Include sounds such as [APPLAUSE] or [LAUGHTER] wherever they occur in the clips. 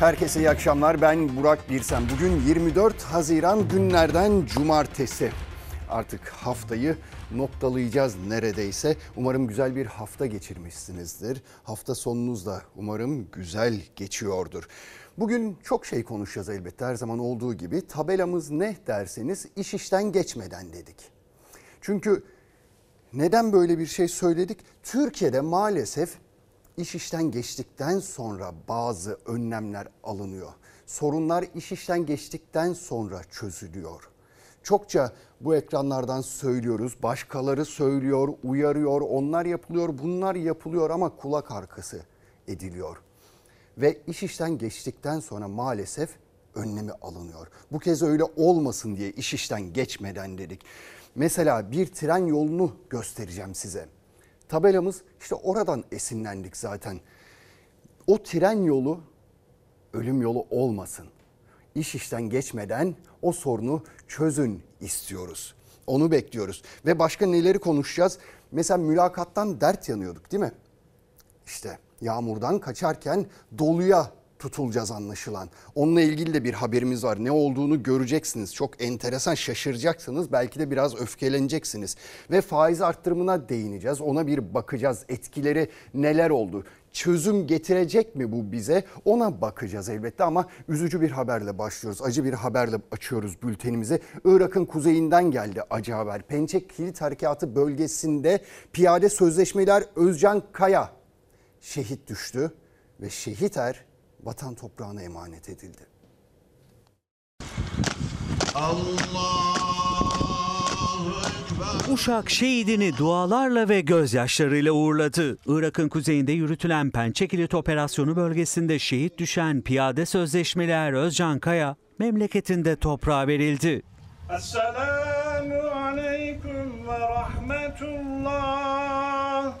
Herkese iyi akşamlar. Ben Burak Birsen. Bugün 24 Haziran günlerden cumartesi. Artık haftayı noktalayacağız neredeyse. Umarım güzel bir hafta geçirmişsinizdir. Hafta sonunuz da umarım güzel geçiyordur. Bugün çok şey konuşacağız elbette her zaman olduğu gibi. Tabelamız ne derseniz iş işten geçmeden dedik. Çünkü neden böyle bir şey söyledik? Türkiye'de maalesef iş işten geçtikten sonra bazı önlemler alınıyor. Sorunlar iş işten geçtikten sonra çözülüyor. Çokça bu ekranlardan söylüyoruz, başkaları söylüyor, uyarıyor, onlar yapılıyor, bunlar yapılıyor ama kulak arkası ediliyor. Ve iş işten geçtikten sonra maalesef önlemi alınıyor. Bu kez öyle olmasın diye iş işten geçmeden dedik. Mesela bir tren yolunu göstereceğim size. Tabelamız işte oradan esinlendik zaten. O tren yolu ölüm yolu olmasın. İş işten geçmeden o sorunu çözün istiyoruz. Onu bekliyoruz. Ve başka neleri konuşacağız? Mesela mülakattan dert yanıyorduk değil mi? İşte yağmurdan kaçarken doluya tutulacağız anlaşılan. Onunla ilgili de bir haberimiz var. Ne olduğunu göreceksiniz. Çok enteresan şaşıracaksınız. Belki de biraz öfkeleneceksiniz. Ve faiz arttırımına değineceğiz. Ona bir bakacağız. Etkileri neler oldu? Çözüm getirecek mi bu bize? Ona bakacağız elbette ama üzücü bir haberle başlıyoruz. Acı bir haberle açıyoruz bültenimizi. Irak'ın kuzeyinden geldi acı haber. Pençe Kilit Harekatı bölgesinde piyade sözleşmeler Özcan Kaya şehit düştü ve şehit er vatan toprağına emanet edildi. Uşak şehidini dualarla ve gözyaşlarıyla uğurladı. Irak'ın kuzeyinde yürütülen Pençekilit operasyonu bölgesinde şehit düşen piyade sözleşmeler Özcan Kaya memleketinde toprağa verildi. Esselamu aleyküm ve rahmetullah.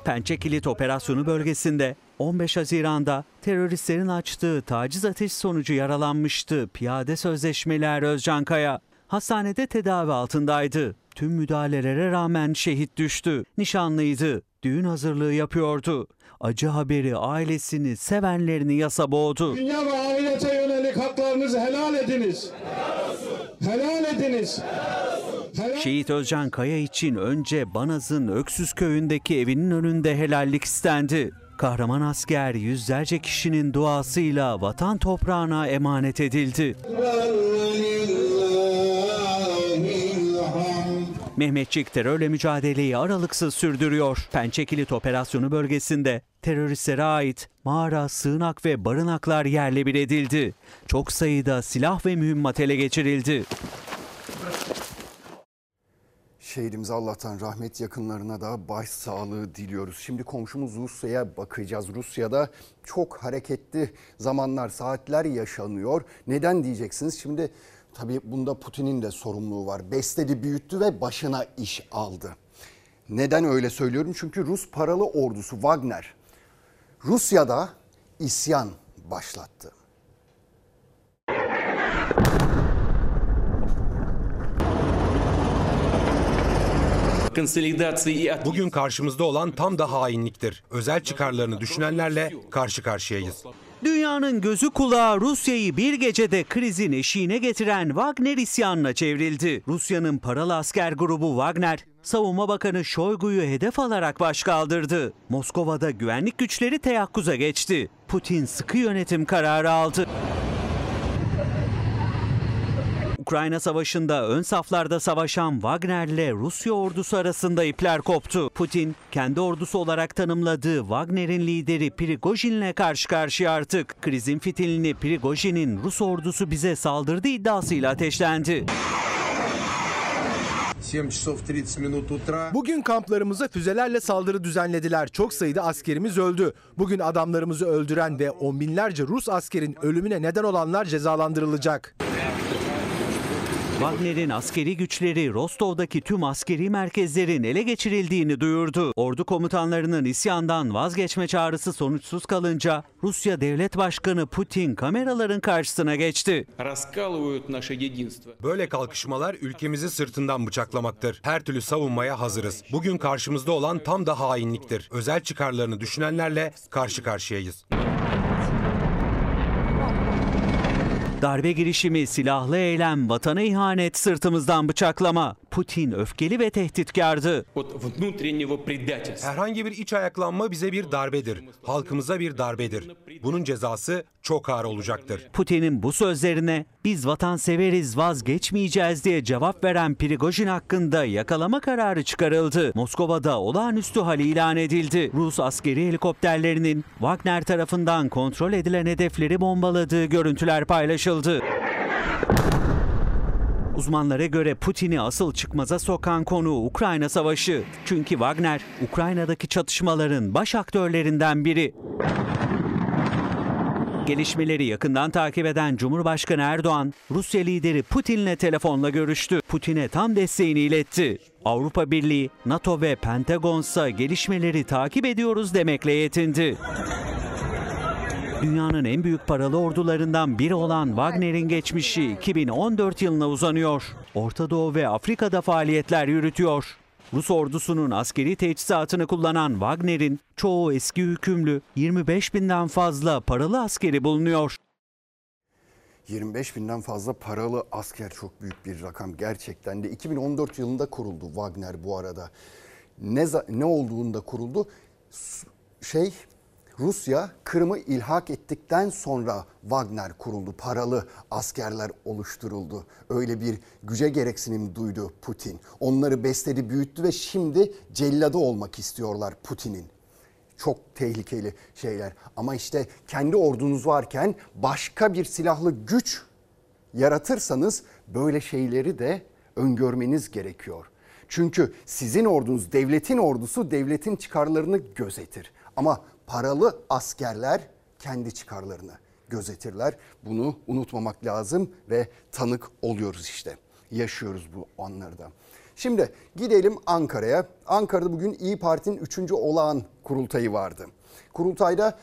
Pençekilit operasyonu bölgesinde 15 Haziran'da teröristlerin açtığı taciz ateşi sonucu yaralanmıştı piyade sözleşmeler Özcan Kaya. Hastanede tedavi altındaydı. Tüm müdahalelere rağmen şehit düştü. Nişanlıydı. Düğün hazırlığı yapıyordu. Acı haberi ailesini, sevenlerini yasa boğdu. Dünya ve ahirete yönelik haklarınızı helal ediniz. Helal ediniz. Helal Şehit Özcan Kaya için önce Banaz'ın Öksüz köyündeki evinin önünde helallik istendi. Kahraman asker yüzlerce kişinin duasıyla vatan toprağına emanet edildi. Mehmetçik terörle mücadeleyi aralıksız sürdürüyor. Pençekilit operasyonu bölgesinde teröristlere ait mağara, sığınak ve barınaklar yerle bir edildi. Çok sayıda silah ve mühimmat ele geçirildi. Şehidimize Allah'tan rahmet yakınlarına da başsağlığı diliyoruz. Şimdi komşumuz Rusya'ya bakacağız. Rusya'da çok hareketli zamanlar, saatler yaşanıyor. Neden diyeceksiniz? Şimdi tabii bunda Putin'in de sorumluluğu var. Besledi, büyüttü ve başına iş aldı. Neden öyle söylüyorum? Çünkü Rus paralı ordusu Wagner Rusya'da isyan başlattı. Bugün karşımızda olan tam da hainliktir. Özel çıkarlarını düşünenlerle karşı karşıyayız. Dünyanın gözü kulağı Rusya'yı bir gecede krizin eşiğine getiren Wagner isyanına çevrildi. Rusya'nın paralı asker grubu Wagner, Savunma Bakanı Shoigu'yu hedef alarak başkaldırdı. Moskova'da güvenlik güçleri teyakkuza geçti. Putin sıkı yönetim kararı aldı. Ukrayna Savaşı'nda ön saflarda savaşan Wagner ile Rusya ordusu arasında ipler koptu. Putin, kendi ordusu olarak tanımladığı Wagner'in lideri Prigojin'le karşı karşıya artık. Krizin fitilini Prigojin'in Rus ordusu bize saldırdı iddiasıyla ateşlendi. Bugün kamplarımıza füzelerle saldırı düzenlediler. Çok sayıda askerimiz öldü. Bugün adamlarımızı öldüren ve on binlerce Rus askerin ölümüne neden olanlar cezalandırılacak. Wagner'in askeri güçleri Rostov'daki tüm askeri merkezlerin ele geçirildiğini duyurdu. Ordu komutanlarının isyandan vazgeçme çağrısı sonuçsuz kalınca Rusya Devlet Başkanı Putin kameraların karşısına geçti. Böyle kalkışmalar ülkemizi sırtından bıçaklamaktır. Her türlü savunmaya hazırız. Bugün karşımızda olan tam da hainliktir. Özel çıkarlarını düşünenlerle karşı karşıyayız. Darbe girişimi, silahlı eylem, vatana ihanet, sırtımızdan bıçaklama. Putin öfkeli ve tehditkardı. Herhangi bir iç ayaklanma bize bir darbedir. Halkımıza bir darbedir. Bunun cezası çok ağır olacaktır. Putin'in bu sözlerine biz vatanseveriz vazgeçmeyeceğiz diye cevap veren Prigojin hakkında yakalama kararı çıkarıldı. Moskova'da olağanüstü hal ilan edildi. Rus askeri helikopterlerinin Wagner tarafından kontrol edilen hedefleri bombaladığı görüntüler paylaşıldı. Uzmanlara göre Putin'i asıl çıkmaza sokan konu Ukrayna Savaşı. Çünkü Wagner, Ukrayna'daki çatışmaların baş aktörlerinden biri. Gelişmeleri yakından takip eden Cumhurbaşkanı Erdoğan, Rusya lideri Putin'le telefonla görüştü. Putin'e tam desteğini iletti. Avrupa Birliği, NATO ve Pentagon'sa gelişmeleri takip ediyoruz demekle yetindi. Dünyanın en büyük paralı ordularından biri olan Wagner'in geçmişi 2014 yılına uzanıyor. Orta Doğu ve Afrika'da faaliyetler yürütüyor. Rus ordusunun askeri teçhizatını kullanan Wagner'in çoğu eski hükümlü 25 binden fazla paralı askeri bulunuyor. 25 binden fazla paralı asker çok büyük bir rakam gerçekten de. 2014 yılında kuruldu Wagner bu arada. Ne, ne olduğunda kuruldu? Şey Rusya Kırım'ı ilhak ettikten sonra Wagner kuruldu. Paralı askerler oluşturuldu. Öyle bir güce gereksinim duydu Putin. Onları besledi, büyüttü ve şimdi celladı olmak istiyorlar Putin'in çok tehlikeli şeyler. Ama işte kendi ordunuz varken başka bir silahlı güç yaratırsanız böyle şeyleri de öngörmeniz gerekiyor. Çünkü sizin ordunuz, devletin ordusu devletin çıkarlarını gözetir. Ama paralı askerler kendi çıkarlarını gözetirler. Bunu unutmamak lazım ve tanık oluyoruz işte. Yaşıyoruz bu anlarda. Şimdi gidelim Ankara'ya. Ankara'da bugün İyi Parti'nin 3. olağan kurultayı vardı. Kurultayda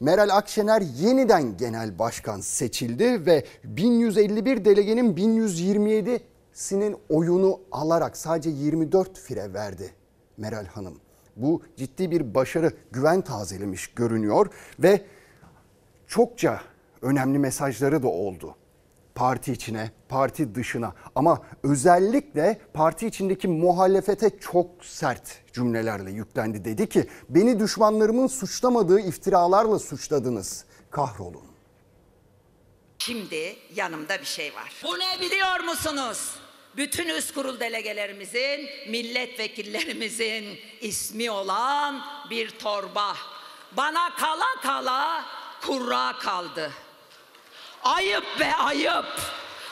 Meral Akşener yeniden genel başkan seçildi ve 1151 delegenin 1127'sinin oyunu alarak sadece 24 fire verdi Meral Hanım. Bu ciddi bir başarı, güven tazelemiş görünüyor ve çokça önemli mesajları da oldu. Parti içine, parti dışına ama özellikle parti içindeki muhalefete çok sert cümlelerle yüklendi. Dedi ki beni düşmanlarımın suçlamadığı iftiralarla suçladınız. Kahrolun. Şimdi yanımda bir şey var. Bu ne biliyor musunuz? Bütün üst kurul delegelerimizin, milletvekillerimizin ismi olan bir torba. Bana kala kala kurra kaldı. Ayıp be ayıp.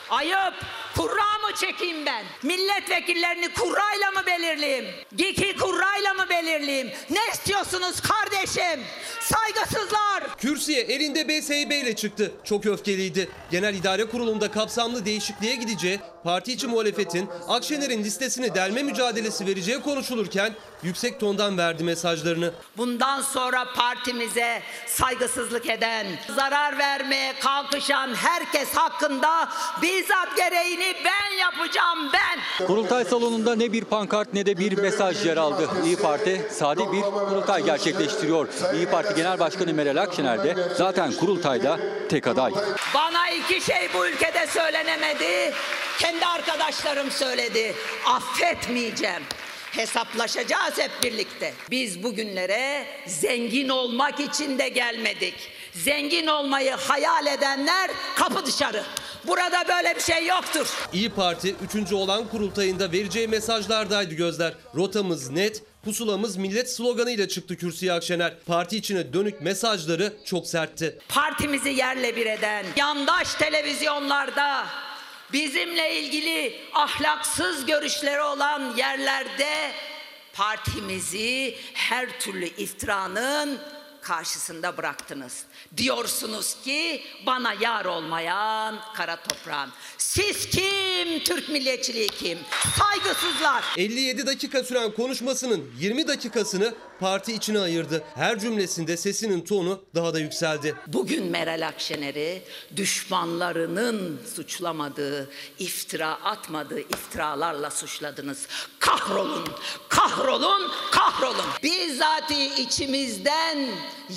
Ayıp. Kurra mı çekeyim ben? Milletvekillerini kurrayla mı belirleyeyim? Giki kurrayla mı belirleyeyim? Ne istiyorsunuz kardeşim? Saygısızlar. Kürsüye elinde BSYB ile çıktı. Çok öfkeliydi. Genel İdare Kurulu'nda kapsamlı değişikliğe gideceği, parti içi muhalefetin Akşener'in listesini delme mücadelesi vereceği konuşulurken yüksek tondan verdi mesajlarını. Bundan sonra partimize saygısızlık eden, zarar vermeye kalkışan herkes hakkında bizzat gereğini ben yapacağım ben. Kurultay salonunda ne bir pankart ne de bir mesaj yer aldı. İyi Parti sade bir kurultay gerçekleştiriyor. İyi Parti Genel Başkanı Meral Akşener de zaten kurultayda tek aday. Bana iki şey bu ülkede söylenemedi. Kendi arkadaşlarım söyledi. Affetmeyeceğim. Hesaplaşacağız hep birlikte. Biz bugünlere zengin olmak için de gelmedik. Zengin olmayı hayal edenler kapı dışarı. Burada böyle bir şey yoktur. İyi Parti 3. olan kurultayında vereceği mesajlardaydı gözler. Rotamız net, pusulamız millet sloganıyla çıktı kürsüye Akşener. Parti içine dönük mesajları çok sertti. partimizi yerle bir eden, yandaş televizyonlarda bizimle ilgili ahlaksız görüşleri olan yerlerde partimizi her türlü iftiranın karşısında bıraktınız. Diyorsunuz ki bana yar olmayan kara toprağın. Siz kim? Türk milliyetçiliği kim? Saygısızlar. 57 dakika süren konuşmasının 20 dakikasını parti içine ayırdı. Her cümlesinde sesinin tonu daha da yükseldi. Bugün Meral Akşener'i düşmanlarının suçlamadığı, iftira atmadığı iftiralarla suçladınız. Kahrolun, kahrolun, kahrolun. Bizzati içimizden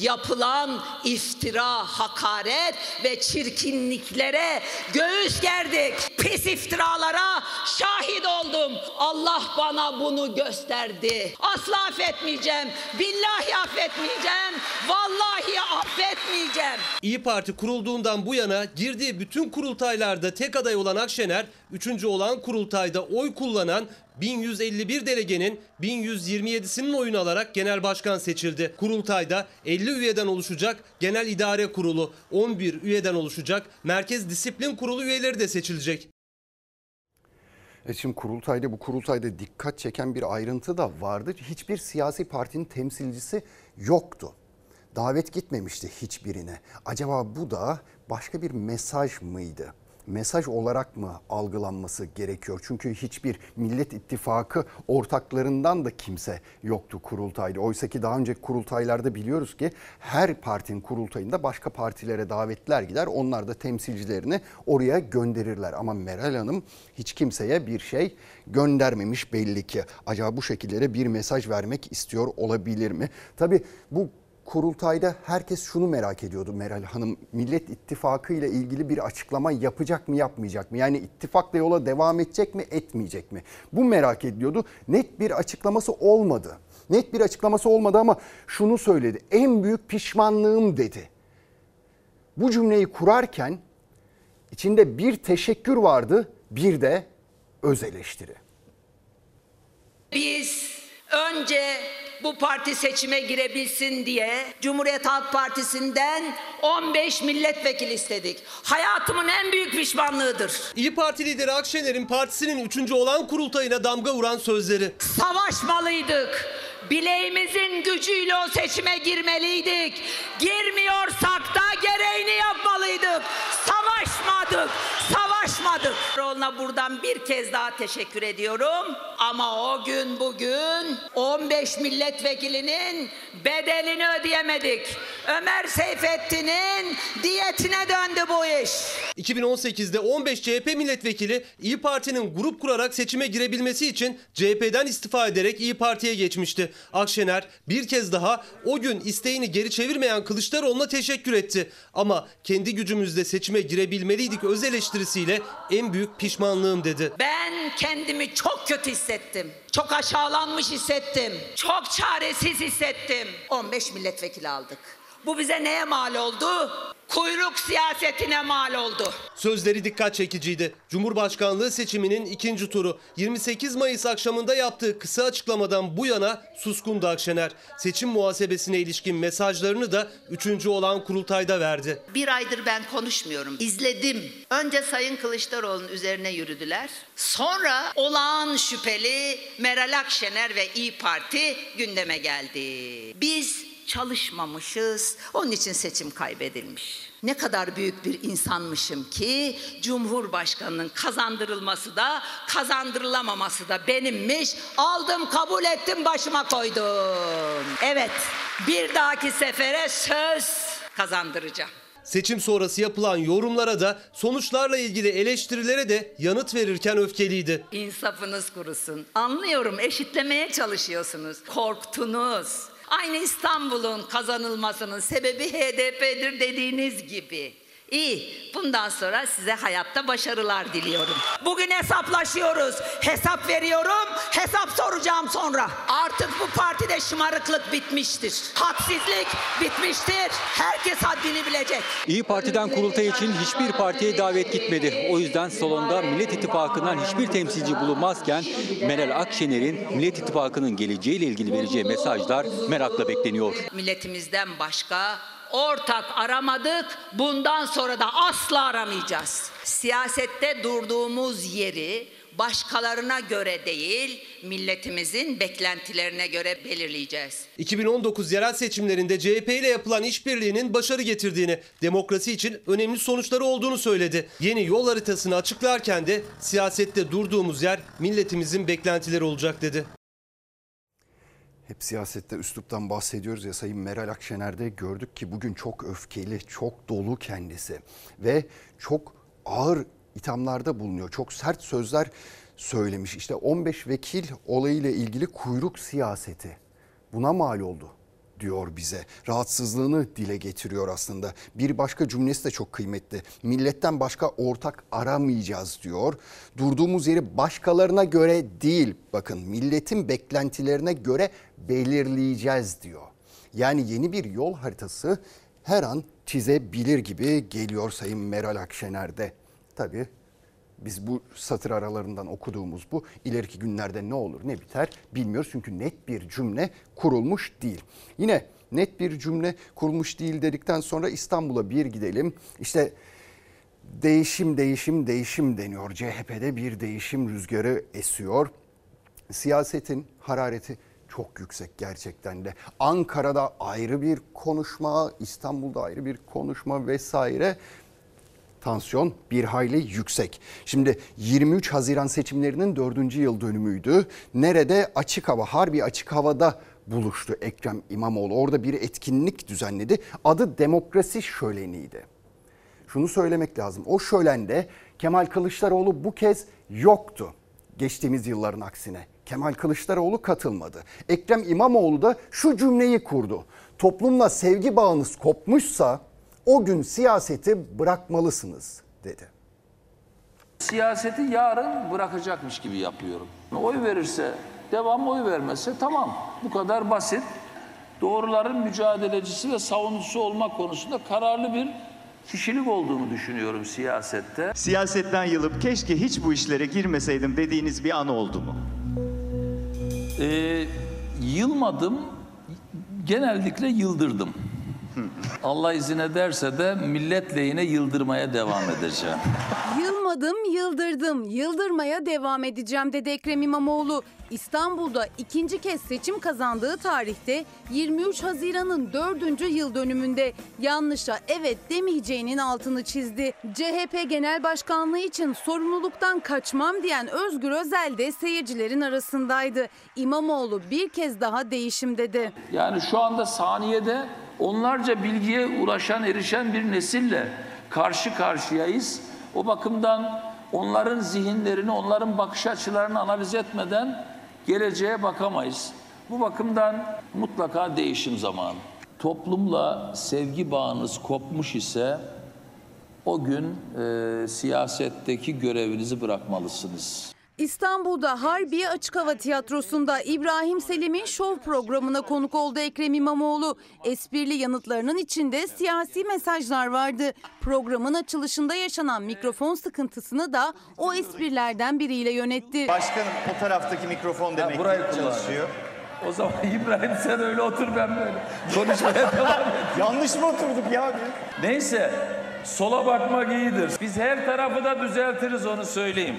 yapılan iftira, hakaret ve çirkinliklere göğüs gerdik. Pis iftiralara şahit oldum. Allah bana bunu gösterdi. Asla affetmeyeceğim. Billahi affetmeyeceğim. Vallahi affetmeyeceğim. İyi Parti kurulduğundan bu yana girdiği bütün kurultaylarda tek aday olan Akşener, üçüncü olan kurultayda oy kullanan 1151 delegenin 1127'sinin oyunu alarak genel başkan seçildi. Kurultayda 50 üyeden oluşacak genel idare kurulu, 11 üyeden oluşacak merkez disiplin kurulu üyeleri de seçilecek. E şimdi kurultayda bu kurultayda dikkat çeken bir ayrıntı da vardı. Hiçbir siyasi partinin temsilcisi yoktu. Davet gitmemişti hiçbirine. Acaba bu da başka bir mesaj mıydı? Mesaj olarak mı algılanması gerekiyor? Çünkü hiçbir Millet İttifakı ortaklarından da kimse yoktu kurultayda. Oysa ki daha önceki kurultaylarda biliyoruz ki her partinin kurultayında başka partilere davetler gider. Onlar da temsilcilerini oraya gönderirler. Ama Meral Hanım hiç kimseye bir şey göndermemiş belli ki. Acaba bu şekillere bir mesaj vermek istiyor olabilir mi? Tabii bu kurultayda herkes şunu merak ediyordu Meral Hanım. Millet İttifakı ile ilgili bir açıklama yapacak mı yapmayacak mı? Yani ittifakla yola devam edecek mi etmeyecek mi? Bu merak ediliyordu. Net bir açıklaması olmadı. Net bir açıklaması olmadı ama şunu söyledi. En büyük pişmanlığım dedi. Bu cümleyi kurarken içinde bir teşekkür vardı, bir de öz eleştiri. Biz önce bu parti seçime girebilsin diye Cumhuriyet Halk Partisi'nden 15 milletvekili istedik. Hayatımın en büyük pişmanlığıdır. İyi Parti lideri Akşener'in partisinin üçüncü olan kurultayına damga vuran sözleri. Savaşmalıydık. Bileğimizin gücüyle o seçime girmeliydik. Girmiyorsak da gereğini yapmalıydık. Savaşmadık, savaşmadık. Ona buradan bir kez daha teşekkür ediyorum. Ama o gün bugün 15 milletvekilinin bedelini ödeyemedik. Ömer Seyfettin'in diyetine döndü bu iş. 2018'de 15 CHP milletvekili İyi Parti'nin grup kurarak seçime girebilmesi için CHP'den istifa ederek İyi Parti'ye geçmişti. Akşener bir kez daha o gün isteğini geri çevirmeyen Kılıçdaroğlu'na teşekkür etti. Ama kendi gücümüzle seçime girebilmeliydik öz eleştirisiyle en büyük pişmanlığım dedi. Ben kendimi çok kötü hissettim. Çok aşağılanmış hissettim. Çok çaresiz hissettim. 15 milletvekili aldık. Bu bize neye mal oldu? Kuyruk siyasetine mal oldu. Sözleri dikkat çekiciydi. Cumhurbaşkanlığı seçiminin ikinci turu 28 Mayıs akşamında yaptığı kısa açıklamadan bu yana suskundu Akşener. Seçim muhasebesine ilişkin mesajlarını da üçüncü olan kurultayda verdi. Bir aydır ben konuşmuyorum. İzledim. Önce Sayın Kılıçdaroğlu'nun üzerine yürüdüler. Sonra olağan şüpheli Meral Akşener ve İyi Parti gündeme geldi. Biz çalışmamışız. Onun için seçim kaybedilmiş. Ne kadar büyük bir insanmışım ki Cumhurbaşkanının kazandırılması da kazandırılamaması da benimmiş. Aldım kabul ettim başıma koydum. Evet bir dahaki sefere söz kazandıracağım. Seçim sonrası yapılan yorumlara da sonuçlarla ilgili eleştirilere de yanıt verirken öfkeliydi. İnsafınız kurusun. Anlıyorum eşitlemeye çalışıyorsunuz. Korktunuz. Aynı İstanbul'un kazanılmasının sebebi HDP'dir dediğiniz gibi. İyi, bundan sonra size hayatta başarılar diliyorum. Bugün hesaplaşıyoruz. Hesap veriyorum, hesap soracağım sonra. Artık bu partide şımarıklık bitmiştir. Hadsizlik bitmiştir. Herkes haddini bilecek. İyi Parti'den kurultay için hiçbir partiye davet gitmedi. O yüzden salonda Millet İttifakı'ndan hiçbir temsilci bulunmazken Meral Akşener'in Millet İttifakı'nın geleceğiyle ilgili vereceği mesajlar merakla bekleniyor. Milletimizden başka ortak aramadık. Bundan sonra da asla aramayacağız. Siyasette durduğumuz yeri başkalarına göre değil, milletimizin beklentilerine göre belirleyeceğiz. 2019 yerel seçimlerinde CHP ile yapılan işbirliğinin başarı getirdiğini, demokrasi için önemli sonuçları olduğunu söyledi. Yeni yol haritasını açıklarken de siyasette durduğumuz yer milletimizin beklentileri olacak dedi. Hep siyasette üsluptan bahsediyoruz ya Sayın Meral Akşener'de gördük ki bugün çok öfkeli, çok dolu kendisi ve çok ağır ithamlarda bulunuyor. Çok sert sözler söylemiş. İşte 15 vekil olayıyla ilgili kuyruk siyaseti buna mal oldu diyor bize. Rahatsızlığını dile getiriyor aslında. Bir başka cümlesi de çok kıymetli. Milletten başka ortak aramayacağız diyor. Durduğumuz yeri başkalarına göre değil bakın milletin beklentilerine göre belirleyeceğiz diyor. Yani yeni bir yol haritası her an çizebilir gibi geliyor Sayın Meral Akşener'de. Tabii biz bu satır aralarından okuduğumuz bu ileriki günlerde ne olur ne biter bilmiyoruz. Çünkü net bir cümle kurulmuş değil. Yine net bir cümle kurulmuş değil dedikten sonra İstanbul'a bir gidelim. İşte değişim değişim değişim deniyor. CHP'de bir değişim rüzgarı esiyor. Siyasetin harareti çok yüksek gerçekten de. Ankara'da ayrı bir konuşma, İstanbul'da ayrı bir konuşma vesaire tansiyon bir hayli yüksek. Şimdi 23 Haziran seçimlerinin 4. yıl dönümüydü. Nerede? Açık hava, harbi açık havada buluştu Ekrem İmamoğlu. Orada bir etkinlik düzenledi. Adı Demokrasi Şöleni'ydi. Şunu söylemek lazım. O şölende Kemal Kılıçdaroğlu bu kez yoktu. Geçtiğimiz yılların aksine. Kemal Kılıçdaroğlu katılmadı. Ekrem İmamoğlu da şu cümleyi kurdu. Toplumla sevgi bağınız kopmuşsa o gün siyaseti bırakmalısınız dedi. Siyaseti yarın bırakacakmış gibi yapıyorum. Oy verirse devam, oy vermezse tamam. Bu kadar basit. Doğruların mücadelecisi ve savunucusu olmak konusunda kararlı bir kişilik olduğunu düşünüyorum siyasette. Siyasetten yılıp keşke hiç bu işlere girmeseydim dediğiniz bir an oldu mu? Ee, yılmadım, genellikle yıldırdım. [LAUGHS] Allah izin ederse de millet lehine yıldırmaya devam edeceğim. Yılmadım, yıldırdım. Yıldırmaya devam edeceğim dedi Ekrem İmamoğlu. İstanbul'da ikinci kez seçim kazandığı tarihte 23 Haziran'ın 4. yıl dönümünde yanlışa evet demeyeceğinin altını çizdi. CHP Genel Başkanlığı için sorumluluktan kaçmam diyen Özgür Özel de seyircilerin arasındaydı. İmamoğlu bir kez daha değişim dedi. Yani şu anda saniyede onlarca bilgiye ulaşan, erişen bir nesille karşı karşıyayız. O bakımdan onların zihinlerini, onların bakış açılarını analiz etmeden geleceğe bakamayız. Bu bakımdan mutlaka değişim zamanı. Toplumla sevgi bağınız kopmuş ise o gün e, siyasetteki görevinizi bırakmalısınız. İstanbul'da Harbiye Açık Hava Tiyatrosu'nda İbrahim Selim'in şov programına konuk oldu Ekrem İmamoğlu. Esprili yanıtlarının içinde siyasi mesajlar vardı. Programın açılışında yaşanan mikrofon sıkıntısını da o esprilerden biriyle yönetti. Başkanım o taraftaki mikrofon demek burayı ki kullan. çalışıyor. O zaman [LAUGHS] İbrahim sen öyle otur ben böyle konuşmaya [LAUGHS] devam et. Yanlış mı oturduk ya biz? Neyse sola bakmak iyidir. Biz her tarafı da düzeltiriz onu söyleyeyim.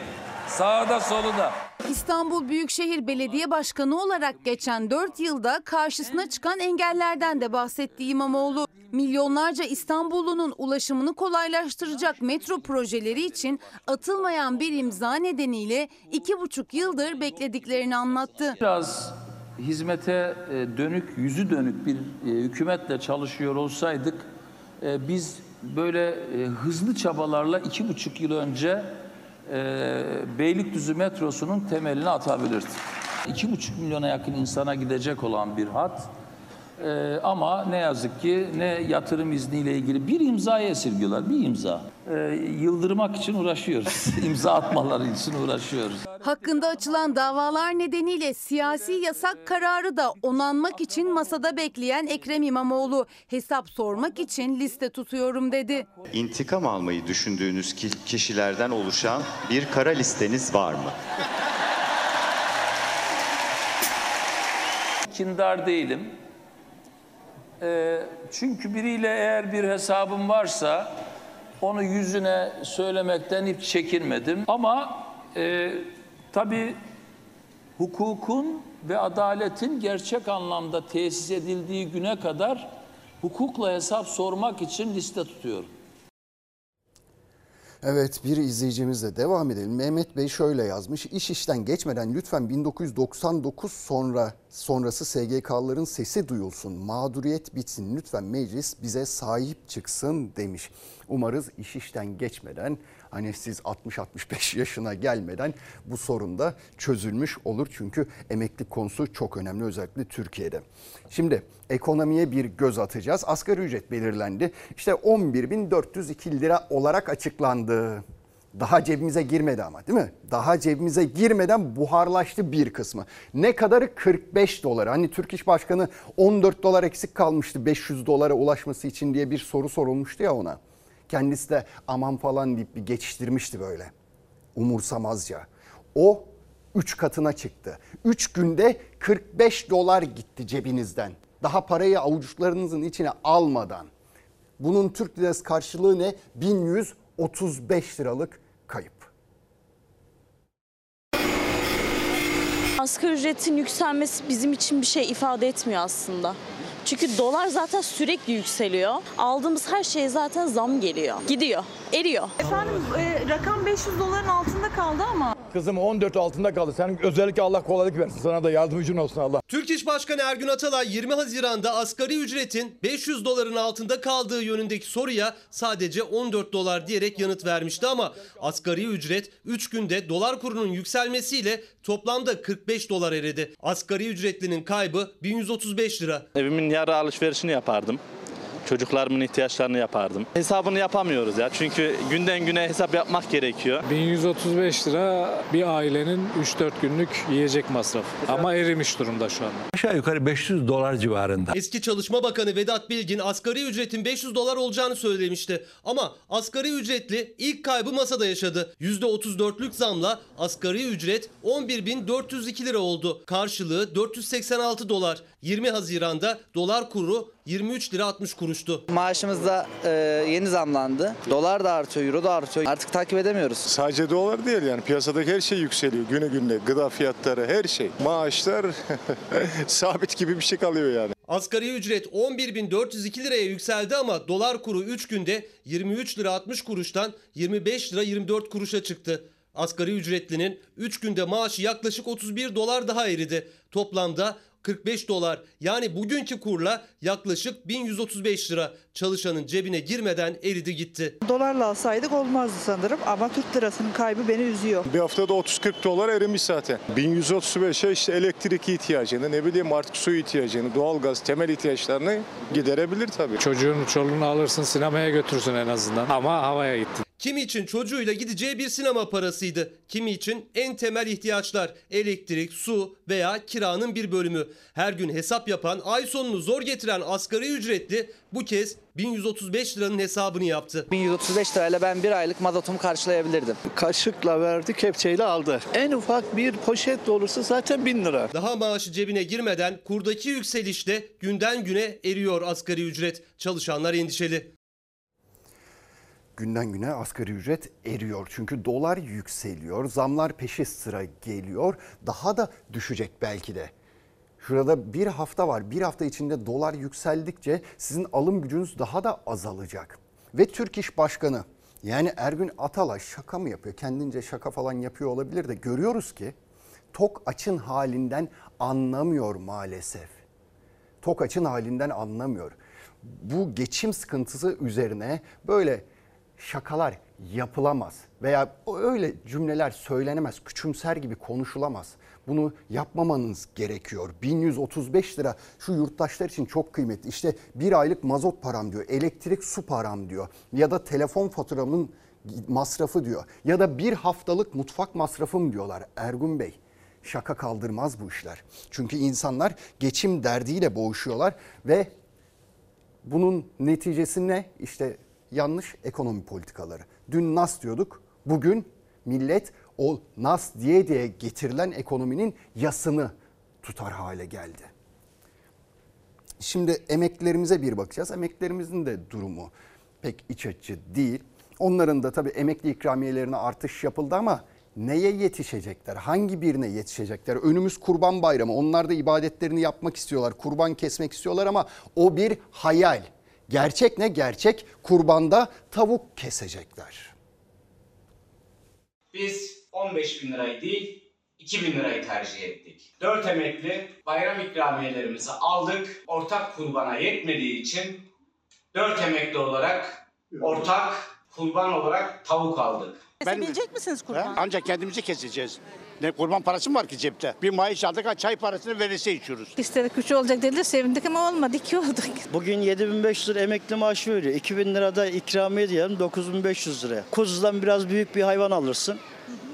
Sağda soluda. İstanbul Büyükşehir Belediye Başkanı olarak geçen 4 yılda karşısına çıkan engellerden de bahsetti İmamoğlu. Milyonlarca İstanbullunun ulaşımını kolaylaştıracak metro projeleri için atılmayan bir imza nedeniyle iki buçuk yıldır beklediklerini anlattı. Biraz hizmete e, dönük, yüzü dönük bir e, hükümetle çalışıyor olsaydık e, biz böyle hızlı çabalarla iki buçuk yıl önce Beylikdüzü metrosunun temelini atabilirdik. İki buçuk milyona yakın insana gidecek olan bir hat ee, ama ne yazık ki ne yatırım izniyle ilgili bir imzaya esirgiyorlar, bir imza. Ee, yıldırmak için uğraşıyoruz, [LAUGHS] imza atmaları için uğraşıyoruz. Hakkında açılan davalar nedeniyle siyasi yasak kararı da onanmak için masada bekleyen Ekrem İmamoğlu hesap sormak için liste tutuyorum dedi. İntikam almayı düşündüğünüz ki- kişilerden oluşan bir kara listeniz var mı? Kindar değilim. Ee, çünkü biriyle eğer bir hesabım varsa onu yüzüne söylemekten hiç çekinmedim. Ama e, tabii hukukun ve adaletin gerçek anlamda tesis edildiği güne kadar hukukla hesap sormak için liste tutuyorum. Evet bir izleyicimizle devam edelim. Mehmet Bey şöyle yazmış. İş işten geçmeden lütfen 1999 sonra sonrası SGK'ların sesi duyulsun, mağduriyet bitsin, lütfen meclis bize sahip çıksın demiş. Umarız iş işten geçmeden hani siz 60-65 yaşına gelmeden bu sorun da çözülmüş olur. Çünkü emeklilik konusu çok önemli özellikle Türkiye'de. Şimdi ekonomiye bir göz atacağız. Asgari ücret belirlendi. İşte 11.402 lira olarak açıklandı. Daha cebimize girmedi ama değil mi? Daha cebimize girmeden buharlaştı bir kısmı. Ne kadarı 45 dolar. Hani Türk İş Başkanı 14 dolar eksik kalmıştı 500 dolara ulaşması için diye bir soru sorulmuştu ya ona. Kendisi de aman falan deyip bir geçiştirmişti böyle. Umursamazca. O 3 katına çıktı. 3 günde 45 dolar gitti cebinizden. Daha parayı avuçlarınızın içine almadan. Bunun Türk lirası karşılığı ne? 1135 liralık kayıp. Asgari ücretin yükselmesi bizim için bir şey ifade etmiyor aslında. Çünkü dolar zaten sürekli yükseliyor. Aldığımız her şeye zaten zam geliyor. Gidiyor, eriyor. Efendim e, rakam 500 doların altında kaldı ama. Kızım 14 altında kaldı. Sen özellikle Allah kolaylık versin. Sana da yardımcın olsun Allah. Türk İş Başkanı Ergün Atalay 20 Haziran'da asgari ücretin 500 doların altında kaldığı yönündeki soruya sadece 14 dolar diyerek yanıt vermişti ama asgari ücret 3 günde dolar kurunun yükselmesiyle toplamda 45 dolar eridi. Asgari ücretlinin kaybı 1135 lira. Evimin yarı alışverişini yapardım. Çocuklarımın ihtiyaçlarını yapardım. Hesabını yapamıyoruz ya çünkü günden güne hesap yapmak gerekiyor. 1135 lira bir ailenin 3-4 günlük yiyecek masrafı. Ama erimiş durumda şu anda. Aşağı yukarı 500 dolar civarında. Eski Çalışma Bakanı Vedat Bilgin asgari ücretin 500 dolar olacağını söylemişti. Ama asgari ücretli ilk kaybı masada yaşadı. %34'lük zamla asgari ücret 11.402 lira oldu. Karşılığı 486 dolar. 20 Haziran'da dolar kuru 23 lira 60 kuruştu. Maaşımız da e, yeni zamlandı. Dolar da artıyor, euro da artıyor. Artık takip edemiyoruz. Sadece dolar değil yani piyasadaki her şey yükseliyor günü gününe. Gıda fiyatları her şey. Maaşlar [LAUGHS] sabit gibi bir şey kalıyor yani. Asgari ücret 11.402 liraya yükseldi ama dolar kuru 3 günde 23 lira 60 kuruştan 25 lira 24 kuruşa çıktı. Asgari ücretlinin 3 günde maaşı yaklaşık 31 dolar daha eridi. Toplamda 45 dolar yani bugünkü kurla yaklaşık 1135 lira çalışanın cebine girmeden eridi gitti. Dolarla alsaydık olmazdı sanırım ama Türk lirasının kaybı beni üzüyor. Bir haftada 30-40 dolar erimiş zaten. 1135'e işte elektrik ihtiyacını, ne bileyim artık su ihtiyacını, doğalgaz, temel ihtiyaçlarını giderebilir tabii. Çocuğunu çoluğunu alırsın sinemaya götürsün en azından ama havaya gittin. Kimi için çocuğuyla gideceği bir sinema parasıydı. Kimi için en temel ihtiyaçlar elektrik, su veya kiranın bir bölümü. Her gün hesap yapan, ay sonunu zor getiren asgari ücretli bu kez 1135 liranın hesabını yaptı. 1135 lirayla ben bir aylık mazotumu karşılayabilirdim. Kaşıkla verdi, kepçeyle aldı. En ufak bir poşet dolusu zaten 1000 lira. Daha maaşı cebine girmeden kurdaki yükselişte günden güne eriyor asgari ücret. Çalışanlar endişeli. Günden güne asgari ücret eriyor. Çünkü dolar yükseliyor, zamlar peşi sıra geliyor. Daha da düşecek belki de. Şurada bir hafta var. Bir hafta içinde dolar yükseldikçe sizin alım gücünüz daha da azalacak. Ve Türk İş Başkanı yani Ergün Atalay şaka mı yapıyor? Kendince şaka falan yapıyor olabilir de görüyoruz ki tok açın halinden anlamıyor maalesef. Tok açın halinden anlamıyor. Bu geçim sıkıntısı üzerine böyle şakalar yapılamaz veya öyle cümleler söylenemez, küçümser gibi konuşulamaz. Bunu yapmamanız gerekiyor. 1135 lira şu yurttaşlar için çok kıymetli. İşte bir aylık mazot param diyor, elektrik su param diyor ya da telefon faturamın masrafı diyor ya da bir haftalık mutfak masrafım diyorlar Ergun Bey. Şaka kaldırmaz bu işler. Çünkü insanlar geçim derdiyle boğuşuyorlar ve bunun neticesi ne? İşte yanlış ekonomi politikaları. Dün nas diyorduk, bugün millet o nas diye diye getirilen ekonominin yasını tutar hale geldi. Şimdi emeklilerimize bir bakacağız. Emeklilerimizin de durumu pek iç açıcı değil. Onların da tabii emekli ikramiyelerine artış yapıldı ama neye yetişecekler? Hangi birine yetişecekler? Önümüz Kurban Bayramı. Onlar da ibadetlerini yapmak istiyorlar. Kurban kesmek istiyorlar ama o bir hayal. Gerçek ne? Gerçek kurbanda tavuk kesecekler. Biz 15 bin lirayı değil 2000 lirayı tercih ettik. 4 emekli bayram ikramiyelerimizi aldık. Ortak kurbana yetmediği için 4 emekli olarak ortak kurban olarak tavuk aldık. Kesebilecek misiniz kurban? Ancak kendimizi keseceğiz. Ne kurban parası mı var ki cepte? Bir maaş aldık, çay parasını verirse içiyoruz. İstedik 3 olacak dediler sevindik ama olmadı 2 oldu. Bugün 7500 lira emekli maaşı veriyor. 2000 lirada ikramiye diyelim 9500 lira. Kuzudan biraz büyük bir hayvan alırsın.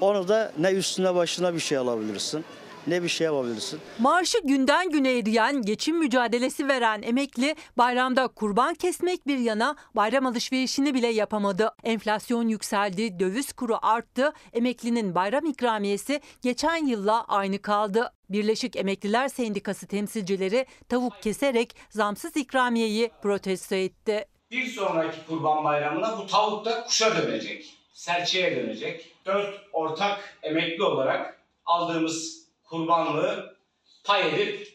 Onu da ne üstüne başına bir şey alabilirsin ne bir şey yapabilirsin. Maaşı günden güne eriyen, geçim mücadelesi veren emekli bayramda kurban kesmek bir yana bayram alışverişini bile yapamadı. Enflasyon yükseldi, döviz kuru arttı, emeklinin bayram ikramiyesi geçen yılla aynı kaldı. Birleşik Emekliler Sendikası temsilcileri tavuk keserek zamsız ikramiyeyi protesto etti. Bir sonraki kurban bayramına bu tavuk da kuşa dönecek. Serçeye dönecek. Dört ortak emekli olarak aldığımız kurbanlığı pay edip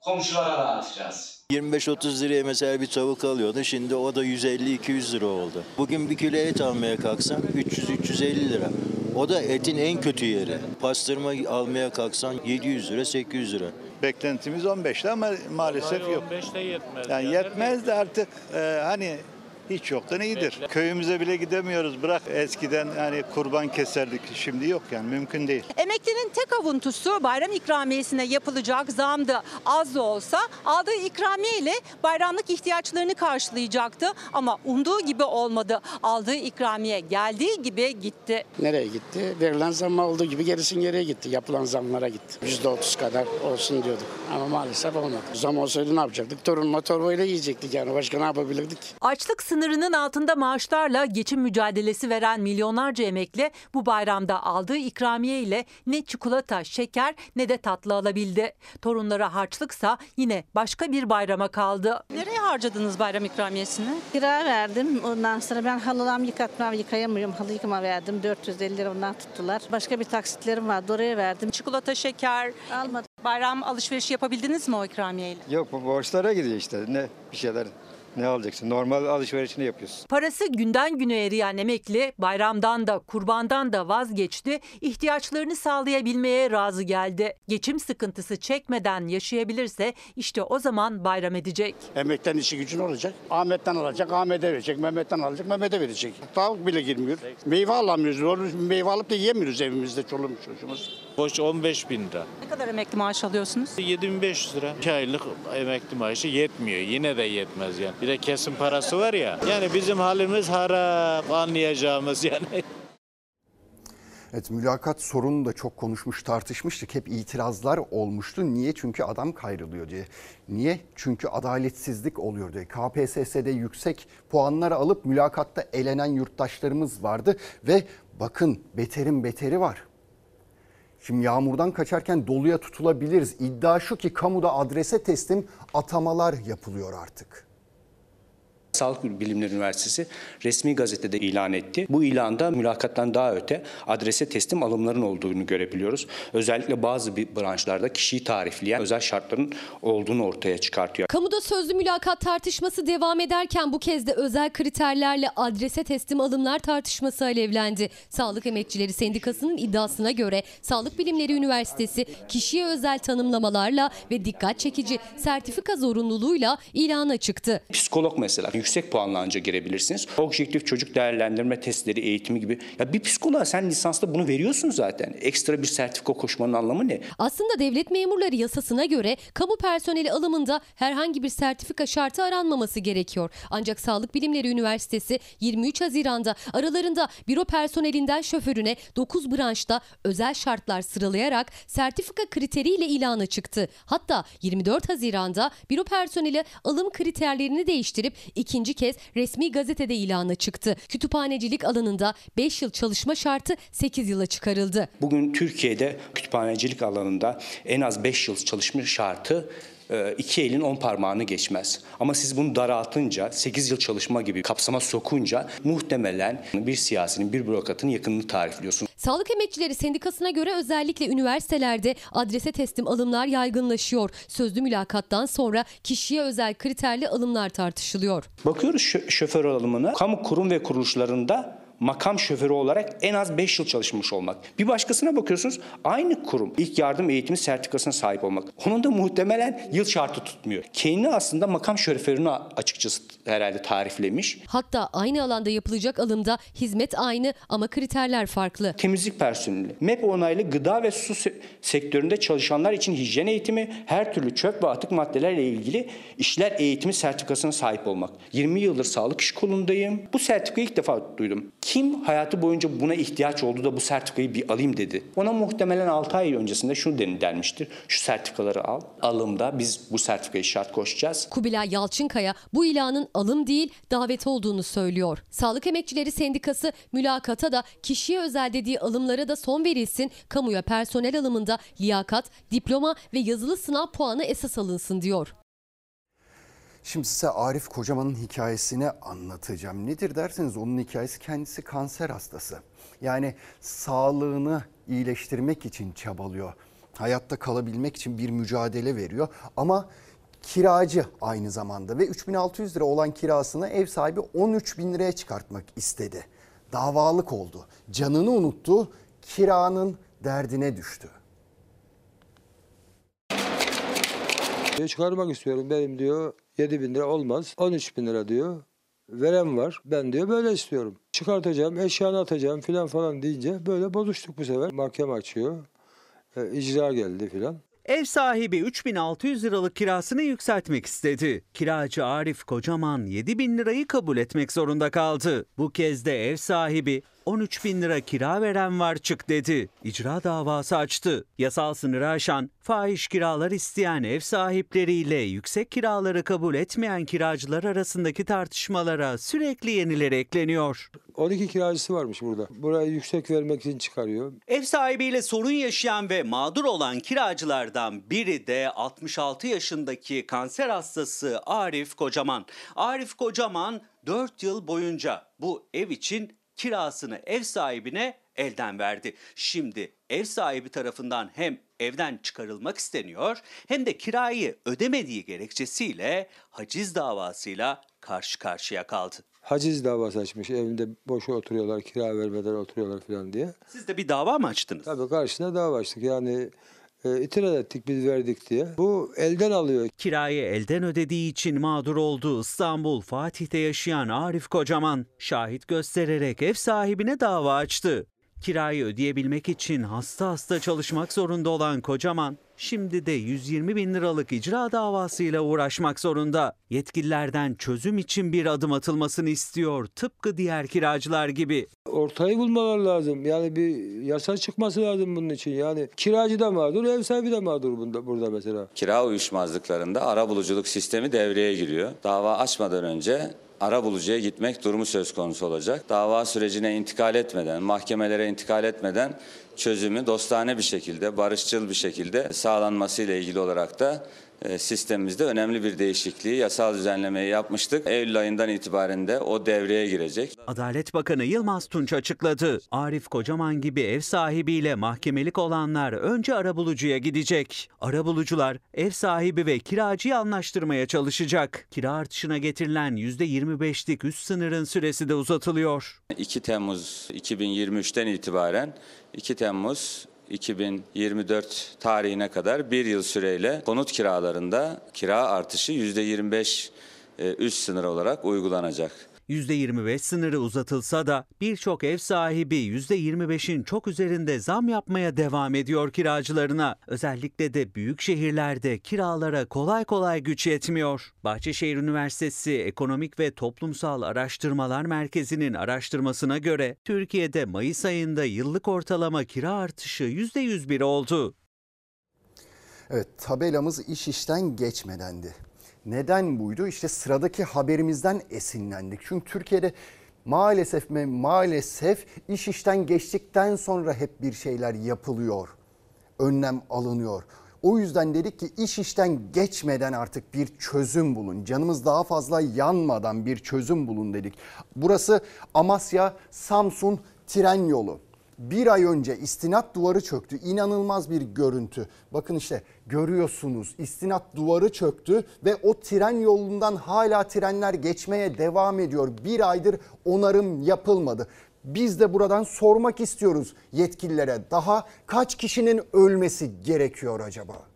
komşulara dağıtacağız. 25-30 liraya mesela bir tavuk alıyordu. Şimdi o da 150-200 lira oldu. Bugün bir kilo et almaya kalksan 300-350 lira. O da etin en kötü yeri. Pastırma almaya kalksan 700 lira, 800 lira. Beklentimiz 15'te ama maalesef yok. 15'te yetmez. Yani yetmez de artık e, hani hiç yoktan iyidir. Köyümüze bile gidemiyoruz. Bırak eskiden hani kurban keserdik. Şimdi yok yani mümkün değil. Emeklinin tek avuntusu bayram ikramiyesine yapılacak zamdı. Az da olsa aldığı ikramiye ile bayramlık ihtiyaçlarını karşılayacaktı. Ama umduğu gibi olmadı. Aldığı ikramiye geldiği gibi gitti. Nereye gitti? Verilen zam olduğu gibi gerisin geriye gitti. Yapılan zamlara gitti. %30 kadar olsun diyorduk. Ama maalesef olmadı. Zam olsaydı ne yapacaktık? Torunma torbayla yiyecektik yani. Başka ne yapabilirdik? Açlık sınırının altında maaşlarla geçim mücadelesi veren milyonlarca emekli bu bayramda aldığı ikramiye ile ne çikolata, şeker ne de tatlı alabildi. Torunlara harçlıksa yine başka bir bayrama kaldı. Nereye harcadınız bayram ikramiyesini? Kira verdim. Ondan sonra ben halılarımı yıkatmam, yıkayamıyorum. Halı yıkama verdim. 450 lira ondan tuttular. Başka bir taksitlerim vardı. Oraya verdim. Çikolata, şeker, Almadım. bayram alışverişi yapabildiniz mi o ikramiyeyle? Yok bu borçlara gidiyor işte. Ne bir şeyler ne alacaksın? Normal alışverişini yapıyorsun. Parası günden güne eriyen emekli bayramdan da kurbandan da vazgeçti. ihtiyaçlarını sağlayabilmeye razı geldi. Geçim sıkıntısı çekmeden yaşayabilirse işte o zaman bayram edecek. Emekten işi gücün olacak. Ahmet'ten alacak, Ahmet'e verecek. Mehmet'ten alacak, Mehmet'e verecek. Tavuk bile girmiyor. Meyve alamıyoruz. Doğru meyve alıp da yiyemiyoruz evimizde çoluğumuz çocuğumuz. Boş 15 bin lira. Ne kadar emekli maaş alıyorsunuz? 7500 lira. 2 aylık emekli maaşı yetmiyor. Yine de yetmez yani. Bir de kesim parası var ya. Yani bizim halimiz harap anlayacağımız yani. [LAUGHS] Evet mülakat sorunu da çok konuşmuş tartışmıştık. Hep itirazlar olmuştu. Niye? Çünkü adam kayrılıyor diye. Niye? Çünkü adaletsizlik oluyor diye. KPSS'de yüksek puanlar alıp mülakatta elenen yurttaşlarımız vardı. Ve bakın beterin beteri var. Şimdi yağmurdan kaçarken doluya tutulabiliriz. İddia şu ki kamuda adrese teslim atamalar yapılıyor artık. Sağlık Bilimleri Üniversitesi resmi gazetede ilan etti. Bu ilanda mülakattan daha öte adrese teslim alımların olduğunu görebiliyoruz. Özellikle bazı bir branşlarda kişiyi tarifleyen özel şartların olduğunu ortaya çıkartıyor. Kamuda sözlü mülakat tartışması devam ederken bu kez de özel kriterlerle adrese teslim alımlar tartışması alevlendi. Sağlık Emekçileri Sendikası'nın iddiasına göre Sağlık Bilimleri Üniversitesi kişiye özel tanımlamalarla ve dikkat çekici sertifika zorunluluğuyla ilana çıktı. Psikolog mesela yüksek puanla anca girebilirsiniz. Objektif çocuk değerlendirme testleri, eğitimi gibi. Ya bir psikoloğa sen lisansta bunu veriyorsun zaten. Ekstra bir sertifika koşmanın anlamı ne? Aslında devlet memurları yasasına göre kamu personeli alımında herhangi bir sertifika şartı aranmaması gerekiyor. Ancak Sağlık Bilimleri Üniversitesi 23 Haziran'da aralarında büro personelinden şoförüne 9 branşta özel şartlar sıralayarak sertifika kriteriyle ilana çıktı. Hatta 24 Haziran'da büro personeli alım kriterlerini değiştirip ikinci kez resmi gazetede ilana çıktı. Kütüphanecilik alanında 5 yıl çalışma şartı 8 yıla çıkarıldı. Bugün Türkiye'de kütüphanecilik alanında en az 5 yıl çalışma şartı e, iki elin on parmağını geçmez. Ama siz bunu daraltınca, 8 yıl çalışma gibi kapsama sokunca muhtemelen bir siyasinin, bir bürokratın yakınını tarifliyorsun. Sağlık Emekçileri Sendikası'na göre özellikle üniversitelerde adrese teslim alımlar yaygınlaşıyor. Sözlü mülakattan sonra kişiye özel kriterli alımlar tartışılıyor. Bakıyoruz şoför alımına, kamu kurum ve kuruluşlarında makam şoförü olarak en az 5 yıl çalışmış olmak. Bir başkasına bakıyorsunuz aynı kurum ilk yardım eğitimi sertifikasına sahip olmak. Onun da muhtemelen yıl şartı tutmuyor. Kendini aslında makam şoförünü açıkçası herhalde tariflemiş. Hatta aynı alanda yapılacak alımda hizmet aynı ama kriterler farklı. Temizlik personeli, MEP onaylı gıda ve su se- sektöründe çalışanlar için hijyen eğitimi, her türlü çöp ve atık maddelerle ilgili işler eğitimi sertifikasına sahip olmak. 20 yıldır sağlık iş kolundayım. Bu sertifikayı ilk defa duydum. Kim hayatı boyunca buna ihtiyaç oldu da bu sertifikayı bir alayım dedi. Ona muhtemelen 6 ay öncesinde şunu den- denmiştir. Şu sertifikaları al. Alımda biz bu sertifikayı şart koşacağız. Kubilay Yalçınkaya bu ilanın alım değil davet olduğunu söylüyor. Sağlık Emekçileri Sendikası mülakata da kişiye özel dediği alımlara da son verilsin. Kamuya personel alımında liyakat, diploma ve yazılı sınav puanı esas alınsın diyor. Şimdi size Arif Kocaman'ın hikayesini anlatacağım. Nedir derseniz onun hikayesi kendisi kanser hastası. Yani sağlığını iyileştirmek için çabalıyor. Hayatta kalabilmek için bir mücadele veriyor ama kiracı aynı zamanda ve 3600 lira olan kirasını ev sahibi 13 bin liraya çıkartmak istedi. Davalık oldu. Canını unuttu, kiranın derdine düştü. Diyor, çıkarmak istiyorum benim diyor 7 bin lira olmaz 13 bin lira diyor. Veren var ben diyor böyle istiyorum. Çıkartacağım eşyanı atacağım filan falan deyince böyle bozuştuk bu sefer. Mahkeme açıyor. E, icra geldi filan. Ev sahibi 3600 liralık kirasını yükseltmek istedi. Kiracı Arif Kocaman 7 bin lirayı kabul etmek zorunda kaldı. Bu kez de ev sahibi 13 bin lira kira veren var çık dedi. İcra davası açtı. Yasal sınırı aşan, fahiş kiralar isteyen ev sahipleriyle yüksek kiraları kabul etmeyen kiracılar arasındaki tartışmalara sürekli yenileri ekleniyor. 12 kiracısı varmış burada. Burayı yüksek vermek için çıkarıyor. Ev sahibiyle sorun yaşayan ve mağdur olan kiracılardan biri de 66 yaşındaki kanser hastası Arif Kocaman. Arif Kocaman 4 yıl boyunca bu ev için kirasını ev sahibine elden verdi. Şimdi ev sahibi tarafından hem evden çıkarılmak isteniyor hem de kirayı ödemediği gerekçesiyle haciz davasıyla karşı karşıya kaldı. Haciz davası açmış evinde boşa oturuyorlar kira vermeden oturuyorlar filan diye. Siz de bir dava mı açtınız? Tabii karşısına dava açtık yani e, itiraz ettik biz verdik diye. Bu elden alıyor. Kirayı elden ödediği için mağdur oldu İstanbul Fatih'te yaşayan Arif Kocaman şahit göstererek ev sahibine dava açtı. Kirayı ödeyebilmek için hasta hasta çalışmak zorunda olan Kocaman şimdi de 120 bin liralık icra davasıyla uğraşmak zorunda. Yetkililerden çözüm için bir adım atılmasını istiyor tıpkı diğer kiracılar gibi. Ortayı bulmalar lazım. Yani bir yasa çıkması lazım bunun için. Yani kiracı da mağdur, ev sahibi de mağdur bunda, burada mesela. Kira uyuşmazlıklarında ara buluculuk sistemi devreye giriyor. Dava açmadan önce ara bulucuya gitmek durumu söz konusu olacak. Dava sürecine intikal etmeden, mahkemelere intikal etmeden çözümü dostane bir şekilde, barışçıl bir şekilde sağlanması ile ilgili olarak da sistemimizde önemli bir değişikliği, yasal düzenlemeyi yapmıştık. Eylül ayından itibaren de o devreye girecek. Adalet Bakanı Yılmaz Tunç açıkladı. Arif Kocaman gibi ev sahibiyle mahkemelik olanlar önce arabulucuya gidecek. Arabulucular ev sahibi ve kiracıyı anlaştırmaya çalışacak. Kira artışına getirilen %25'lik üst sınırın süresi de uzatılıyor. 2 Temmuz 2023'ten itibaren 2 Temmuz 2024 tarihine kadar bir yıl süreyle konut kiralarında kira artışı %25 e, üst sınır olarak uygulanacak. %25 sınırı uzatılsa da birçok ev sahibi %25'in çok üzerinde zam yapmaya devam ediyor kiracılarına. Özellikle de büyük şehirlerde kiralara kolay kolay güç yetmiyor. Bahçeşehir Üniversitesi Ekonomik ve Toplumsal Araştırmalar Merkezi'nin araştırmasına göre Türkiye'de Mayıs ayında yıllık ortalama kira artışı %101 oldu. Evet tabelamız iş işten geçmedendi. Neden buydu? İşte sıradaki haberimizden esinlendik. Çünkü Türkiye'de maalesef ve maalesef iş işten geçtikten sonra hep bir şeyler yapılıyor. Önlem alınıyor. O yüzden dedik ki iş işten geçmeden artık bir çözüm bulun. Canımız daha fazla yanmadan bir çözüm bulun dedik. Burası Amasya Samsun tren yolu. Bir ay önce istinat duvarı çöktü. İnanılmaz bir görüntü. Bakın işte görüyorsunuz istinat duvarı çöktü ve o tren yolundan hala trenler geçmeye devam ediyor. Bir aydır onarım yapılmadı. Biz de buradan sormak istiyoruz yetkililere. Daha kaç kişinin ölmesi gerekiyor acaba?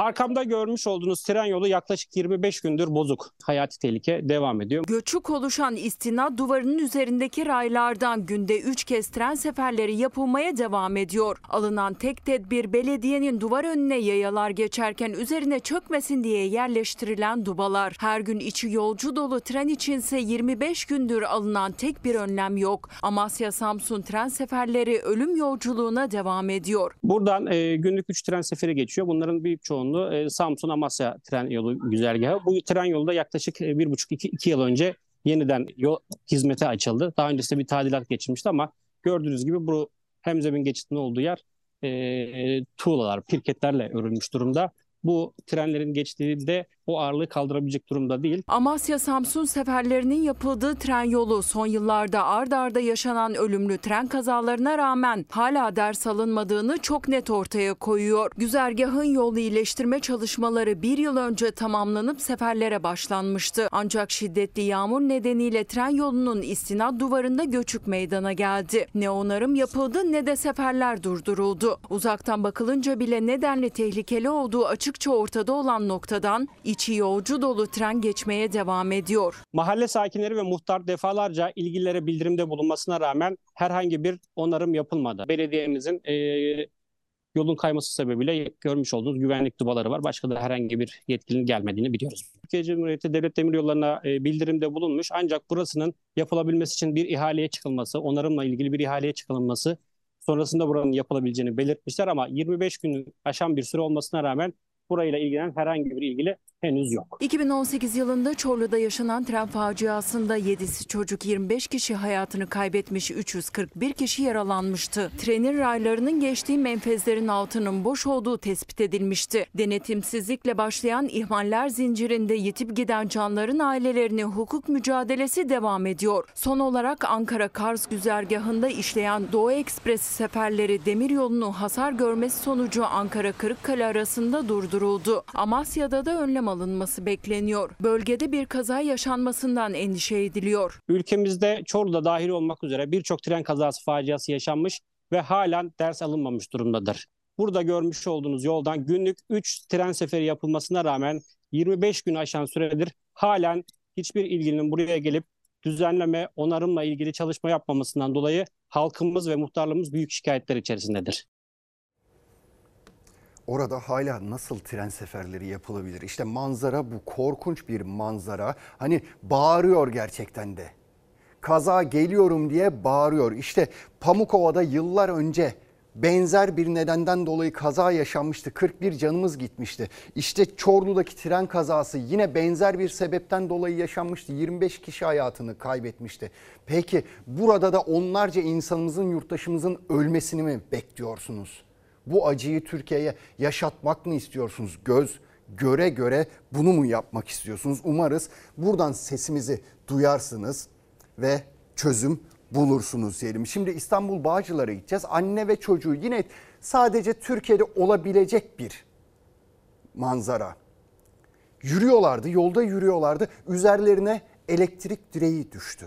Arkamda görmüş olduğunuz tren yolu yaklaşık 25 gündür bozuk. Hayati tehlike devam ediyor. Göçük oluşan istinat duvarının üzerindeki raylardan günde 3 kez tren seferleri yapılmaya devam ediyor. Alınan tek tedbir belediyenin duvar önüne yayalar geçerken üzerine çökmesin diye yerleştirilen dubalar. Her gün içi yolcu dolu tren içinse 25 gündür alınan tek bir önlem yok. Amasya Samsun tren seferleri ölüm yolculuğuna devam ediyor. Buradan e, günlük 3 tren seferi geçiyor. Bunların büyük çoğunluğu e, Samsun Amasya tren yolu güzergahı. Bu tren yolu da yaklaşık 1,5-2 yıl önce yeniden yol hizmete açıldı. Daha öncesinde bir tadilat geçirmişti ama gördüğünüz gibi bu hem zemin geçitinin olduğu yer e, tuğlalar, pirketlerle örülmüş durumda. Bu trenlerin geçtiğinde o ağırlığı kaldırabilecek durumda değil. Amasya Samsun seferlerinin yapıldığı tren yolu son yıllarda ard arda yaşanan ölümlü tren kazalarına rağmen hala ders alınmadığını çok net ortaya koyuyor. Güzergahın yol iyileştirme çalışmaları bir yıl önce tamamlanıp seferlere başlanmıştı. Ancak şiddetli yağmur nedeniyle tren yolunun istinat duvarında göçük meydana geldi. Ne onarım yapıldı ne de seferler durduruldu. Uzaktan bakılınca bile nedenli tehlikeli olduğu açıkça ortada olan noktadan içi yolcu dolu tren geçmeye devam ediyor. Mahalle sakinleri ve muhtar defalarca ilgililere bildirimde bulunmasına rağmen herhangi bir onarım yapılmadı. Belediyemizin e, yolun kayması sebebiyle görmüş olduğunuz güvenlik dubaları var. Başka da herhangi bir yetkilinin gelmediğini biliyoruz. Türkiye Cumhuriyeti Devlet Demiryolları'na e, bildirimde bulunmuş ancak burasının yapılabilmesi için bir ihaleye çıkılması, onarımla ilgili bir ihaleye çıkılması sonrasında buranın yapılabileceğini belirtmişler ama 25 gün aşan bir süre olmasına rağmen burayla ilgilenen herhangi bir ilgili henüz yok. 2018 yılında Çorlu'da yaşanan tren faciasında 7'si çocuk 25 kişi hayatını kaybetmiş 341 kişi yaralanmıştı. Trenin raylarının geçtiği menfezlerin altının boş olduğu tespit edilmişti. Denetimsizlikle başlayan ihmaller zincirinde yitip giden canların ailelerine hukuk mücadelesi devam ediyor. Son olarak Ankara Kars güzergahında işleyen Doğu Ekspresi seferleri demiryolunu hasar görmesi sonucu Ankara Kırıkkale arasında durduruldu. Amasya'da da önlem alınması bekleniyor. Bölgede bir kaza yaşanmasından endişe ediliyor. Ülkemizde Çorlu'da dahil olmak üzere birçok tren kazası faciası yaşanmış ve halen ders alınmamış durumdadır. Burada görmüş olduğunuz yoldan günlük 3 tren seferi yapılmasına rağmen 25 gün aşan süredir halen hiçbir ilgilinin buraya gelip düzenleme, onarımla ilgili çalışma yapmamasından dolayı halkımız ve muhtarlığımız büyük şikayetler içerisindedir. Orada hala nasıl tren seferleri yapılabilir? İşte manzara bu korkunç bir manzara. Hani bağırıyor gerçekten de. Kaza geliyorum diye bağırıyor. İşte Pamukova'da yıllar önce benzer bir nedenden dolayı kaza yaşanmıştı. 41 canımız gitmişti. İşte Çorlu'daki tren kazası yine benzer bir sebepten dolayı yaşanmıştı. 25 kişi hayatını kaybetmişti. Peki burada da onlarca insanımızın, yurttaşımızın ölmesini mi bekliyorsunuz? Bu acıyı Türkiye'ye yaşatmak mı istiyorsunuz? Göz göre göre bunu mu yapmak istiyorsunuz? Umarız buradan sesimizi duyarsınız ve çözüm bulursunuz diyelim. Şimdi İstanbul Bağcılar'a gideceğiz. Anne ve çocuğu yine sadece Türkiye'de olabilecek bir manzara. Yürüyorlardı, yolda yürüyorlardı. Üzerlerine elektrik direği düştü.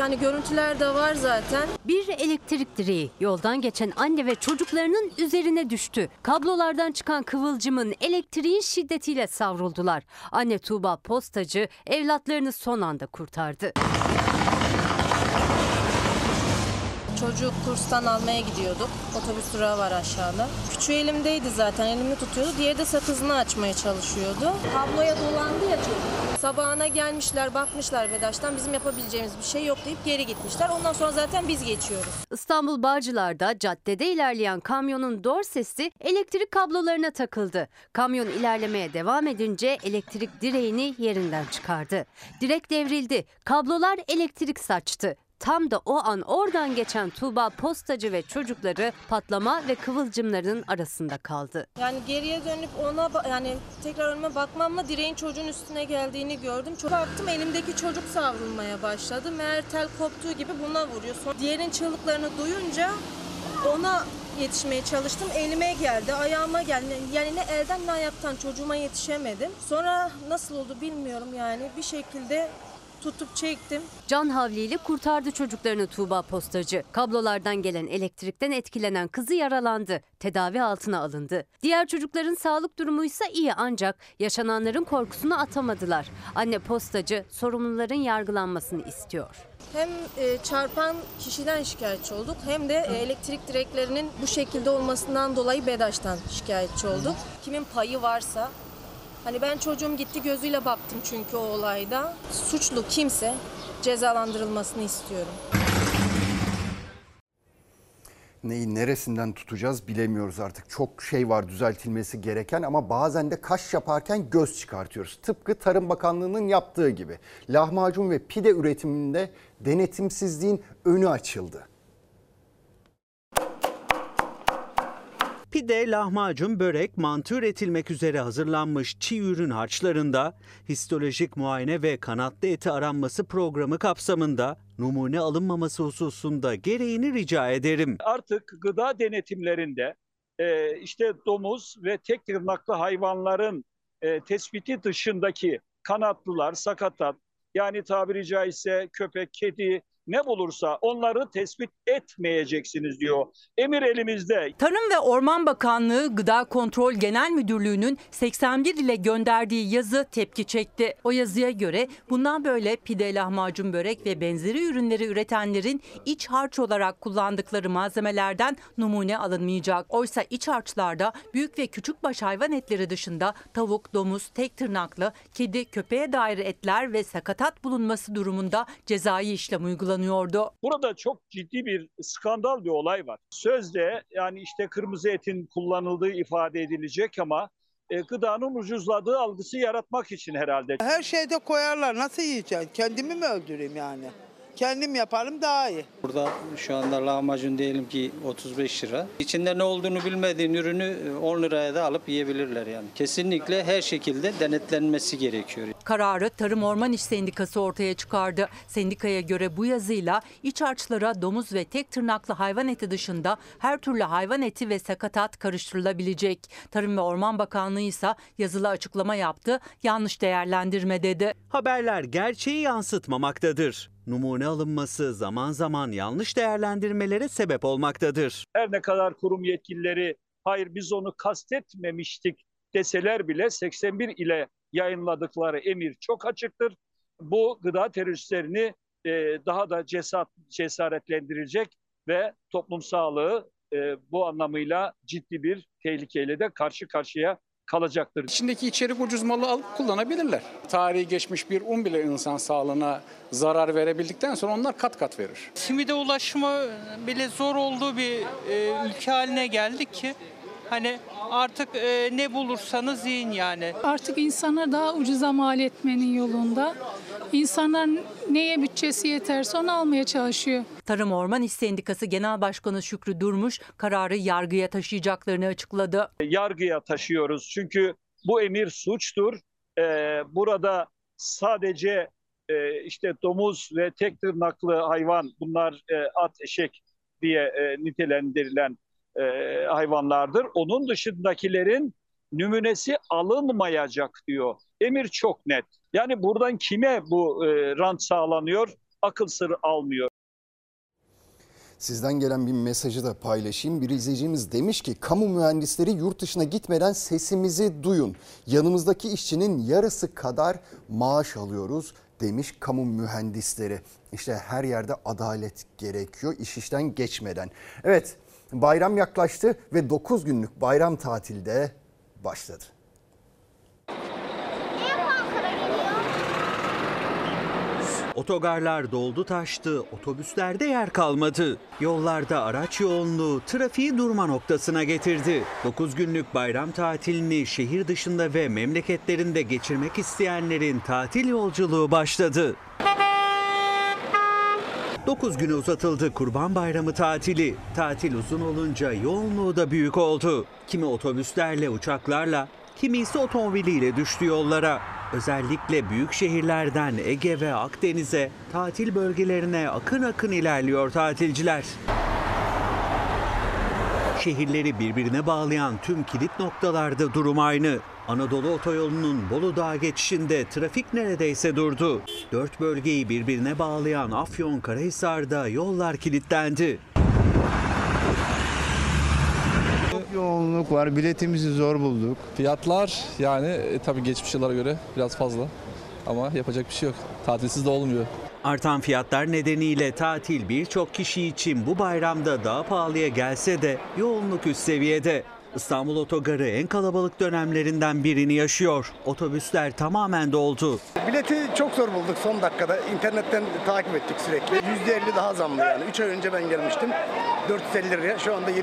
Yani görüntüler de var zaten. Bir elektrik direği yoldan geçen anne ve çocuklarının üzerine düştü. Kablolardan çıkan kıvılcımın elektriğin şiddetiyle savruldular. Anne Tuğba Postacı evlatlarını son anda kurtardı. Çocuk kurstan almaya gidiyorduk. Otobüs durağı var aşağıda. Küçüğü elimdeydi zaten elimi tutuyordu. Diğeri de sakızını açmaya çalışıyordu. Kabloya dolandı ya çocuk. Sabahına gelmişler bakmışlar Vedaş'tan bizim yapabileceğimiz bir şey yok deyip geri gitmişler. Ondan sonra zaten biz geçiyoruz. İstanbul Bağcılar'da caddede ilerleyen kamyonun dor sesi elektrik kablolarına takıldı. Kamyon ilerlemeye devam edince elektrik direğini yerinden çıkardı. Direk devrildi. Kablolar elektrik saçtı. Tam da o an oradan geçen Tuğba postacı ve çocukları patlama ve kıvılcımların arasında kaldı. Yani geriye dönüp ona yani tekrar önüme bakmamla direğin çocuğun üstüne geldiğini gördüm. Çok baktım elimdeki çocuk savrulmaya başladı. Meğer tel koptuğu gibi buna vuruyor. Sonra diğerin çığlıklarını duyunca ona yetişmeye çalıştım. Elime geldi, ayağıma geldi. Yani ne elden ne ayaktan çocuğuma yetişemedim. Sonra nasıl oldu bilmiyorum yani. Bir şekilde tutup çektim. Can havliyle kurtardı çocuklarını Tuğba postacı. Kablolardan gelen elektrikten etkilenen kızı yaralandı. Tedavi altına alındı. Diğer çocukların sağlık durumu ise iyi ancak yaşananların korkusunu atamadılar. Anne postacı sorumluların yargılanmasını istiyor. Hem e, çarpan kişiden şikayetçi olduk hem de e, elektrik direklerinin bu şekilde olmasından dolayı BEDAŞ'tan şikayetçi olduk. Kimin payı varsa hani ben çocuğum gitti gözüyle baktım çünkü o olayda. Suçlu kimse cezalandırılmasını istiyorum. Neyi neresinden tutacağız bilemiyoruz artık. Çok şey var düzeltilmesi gereken ama bazen de kaş yaparken göz çıkartıyoruz. Tıpkı Tarım Bakanlığı'nın yaptığı gibi. Lahmacun ve pide üretiminde denetimsizliğin önü açıldı. Pide, lahmacun, börek, mantı üretilmek üzere hazırlanmış çiğ ürün harçlarında histolojik muayene ve kanatlı eti aranması programı kapsamında numune alınmaması hususunda gereğini rica ederim. Artık gıda denetimlerinde e, işte domuz ve tek tırnaklı hayvanların e, tespiti dışındaki kanatlılar, sakatat yani tabiri caizse köpek, kedi ne bulursa onları tespit etmeyeceksiniz diyor. Emir elimizde. Tarım ve Orman Bakanlığı Gıda Kontrol Genel Müdürlüğü'nün 81 ile gönderdiği yazı tepki çekti. O yazıya göre bundan böyle pide, lahmacun, börek ve benzeri ürünleri üretenlerin iç harç olarak kullandıkları malzemelerden numune alınmayacak. Oysa iç harçlarda büyük ve küçük baş hayvan etleri dışında tavuk, domuz, tek tırnaklı, kedi, köpeğe dair etler ve sakatat bulunması durumunda cezai işlem uygulanıyordu. Burada çok ciddi bir skandal bir olay var. Sözde yani işte kırmızı etin kullanıldığı ifade edilecek ama e, gıdanın ucuzladığı algısı yaratmak için herhalde. Her şeyde koyarlar. Nasıl yiyeceğim? Kendimi mi öldüreyim yani? Kendim yaparım daha iyi. Burada şu anda lahmacun diyelim ki 35 lira. İçinde ne olduğunu bilmediğin ürünü 10 liraya da alıp yiyebilirler yani. Kesinlikle her şekilde denetlenmesi gerekiyor. Kararı Tarım Orman İş Sendikası ortaya çıkardı. Sendikaya göre bu yazıyla iç harçlara domuz ve tek tırnaklı hayvan eti dışında her türlü hayvan eti ve sakatat karıştırılabilecek. Tarım ve Orman Bakanlığı ise yazılı açıklama yaptı. Yanlış değerlendirme dedi. Haberler gerçeği yansıtmamaktadır. Numune alınması zaman zaman yanlış değerlendirmelere sebep olmaktadır. Her ne kadar kurum yetkilileri hayır biz onu kastetmemiştik deseler bile 81 ile yayınladıkları emir çok açıktır. Bu gıda teröristlerini e, daha da cesat, cesaretlendirecek ve toplum sağlığı e, bu anlamıyla ciddi bir tehlikeyle de karşı karşıya kalacaktır. İçindeki içerik ucuz malı alıp kullanabilirler. Tarihi geçmiş bir un bile insan sağlığına zarar verebildikten sonra onlar kat kat verir. Simide ulaşma bile zor olduğu bir e, ülke haline geldik ki hani artık e, ne bulursanız yiyin yani. Artık insanlar daha ucuza mal etmenin yolunda. İnsanlar neye bütçesi yeterse onu almaya çalışıyor. Tarım Orman İş Sendikası Genel Başkanı Şükrü Durmuş kararı yargıya taşıyacaklarını açıkladı. Yargıya taşıyoruz çünkü bu emir suçtur. Ee, burada sadece e, işte domuz ve tek tırnaklı hayvan bunlar e, at eşek diye e, nitelendirilen e, hayvanlardır. Onun dışındakilerin nümunesi alınmayacak diyor. Emir çok net. Yani buradan kime bu e, rant sağlanıyor? Akıl sır almıyor. Sizden gelen bir mesajı da paylaşayım. Bir izleyicimiz demiş ki kamu mühendisleri yurt dışına gitmeden sesimizi duyun. Yanımızdaki işçinin yarısı kadar maaş alıyoruz demiş kamu mühendisleri. İşte her yerde adalet gerekiyor iş işten geçmeden. Evet bayram yaklaştı ve 9 günlük bayram tatilde başladı. Otogarlar doldu taştı, otobüslerde yer kalmadı. Yollarda araç yoğunluğu trafiği durma noktasına getirdi. 9 günlük bayram tatilini şehir dışında ve memleketlerinde geçirmek isteyenlerin tatil yolculuğu başladı. 9 güne uzatıldı Kurban Bayramı tatili. Tatil uzun olunca yoğunluğu da büyük oldu. Kimi otobüslerle, uçaklarla, kimi ise otomobiliyle düştü yollara. Özellikle büyük şehirlerden Ege ve Akdeniz'e, tatil bölgelerine akın akın ilerliyor tatilciler. Şehirleri birbirine bağlayan tüm kilit noktalarda durum aynı. Anadolu otoyolunun Bolu Dağı geçişinde trafik neredeyse durdu. Dört bölgeyi birbirine bağlayan Afyon Karahisar'da yollar kilitlendi. Yoğunluk var. Biletimizi zor bulduk. Fiyatlar yani e, tabii geçmiş yıllara göre biraz fazla. Ama yapacak bir şey yok. Tatilsiz de olmuyor. Artan fiyatlar nedeniyle tatil birçok kişi için bu bayramda daha pahalıya gelse de yoğunluk üst seviyede. İstanbul Otogarı en kalabalık dönemlerinden birini yaşıyor. Otobüsler tamamen doldu. Bileti çok zor bulduk son dakikada. İnternetten takip ettik sürekli. %50 daha zamlı yani. 3 ay önce ben gelmiştim. 450 liraya. Şu anda 750-800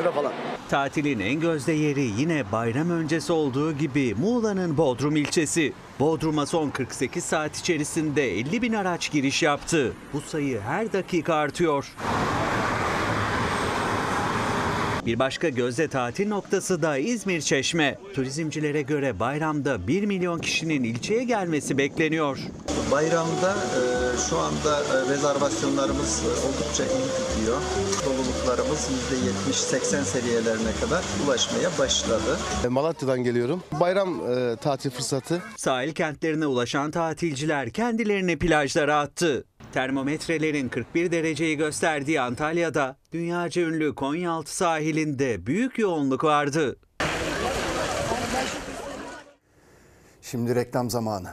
lira falan. Tatilin en gözde yeri yine bayram öncesi olduğu gibi Muğla'nın Bodrum ilçesi. Bodrum'a son 48 saat içerisinde 50 bin araç giriş yaptı. Bu sayı her dakika artıyor. Bir başka gözde tatil noktası da İzmir Çeşme. Turizmcilere göre bayramda 1 milyon kişinin ilçeye gelmesi bekleniyor. Bayramda e, şu anda e, rezervasyonlarımız e, oldukça iyi gidiyor. Doluluklarımız %70-80 seviyelerine kadar ulaşmaya başladı. Malatya'dan geliyorum. Bayram e, tatil fırsatı. Sahil kentlerine ulaşan tatilciler kendilerini plajlara attı. Termometrelerin 41 dereceyi gösterdiği Antalya'da dünyaca ünlü Konyaaltı sahilinde büyük yoğunluk vardı. Şimdi reklam zamanı.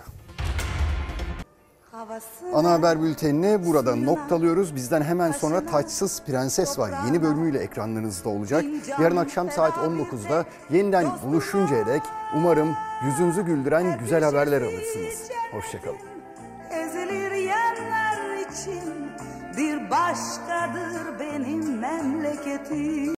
Ana haber bültenini burada noktalıyoruz. Bizden hemen sonra Taçsız Prenses var. Yeni bölümüyle ekranlarınızda olacak. Yarın akşam saat 19'da yeniden buluşuncaya dek umarım yüzünüzü güldüren güzel haberler alırsınız. Hoşçakalın. İçin bir başkadır benim memleketim.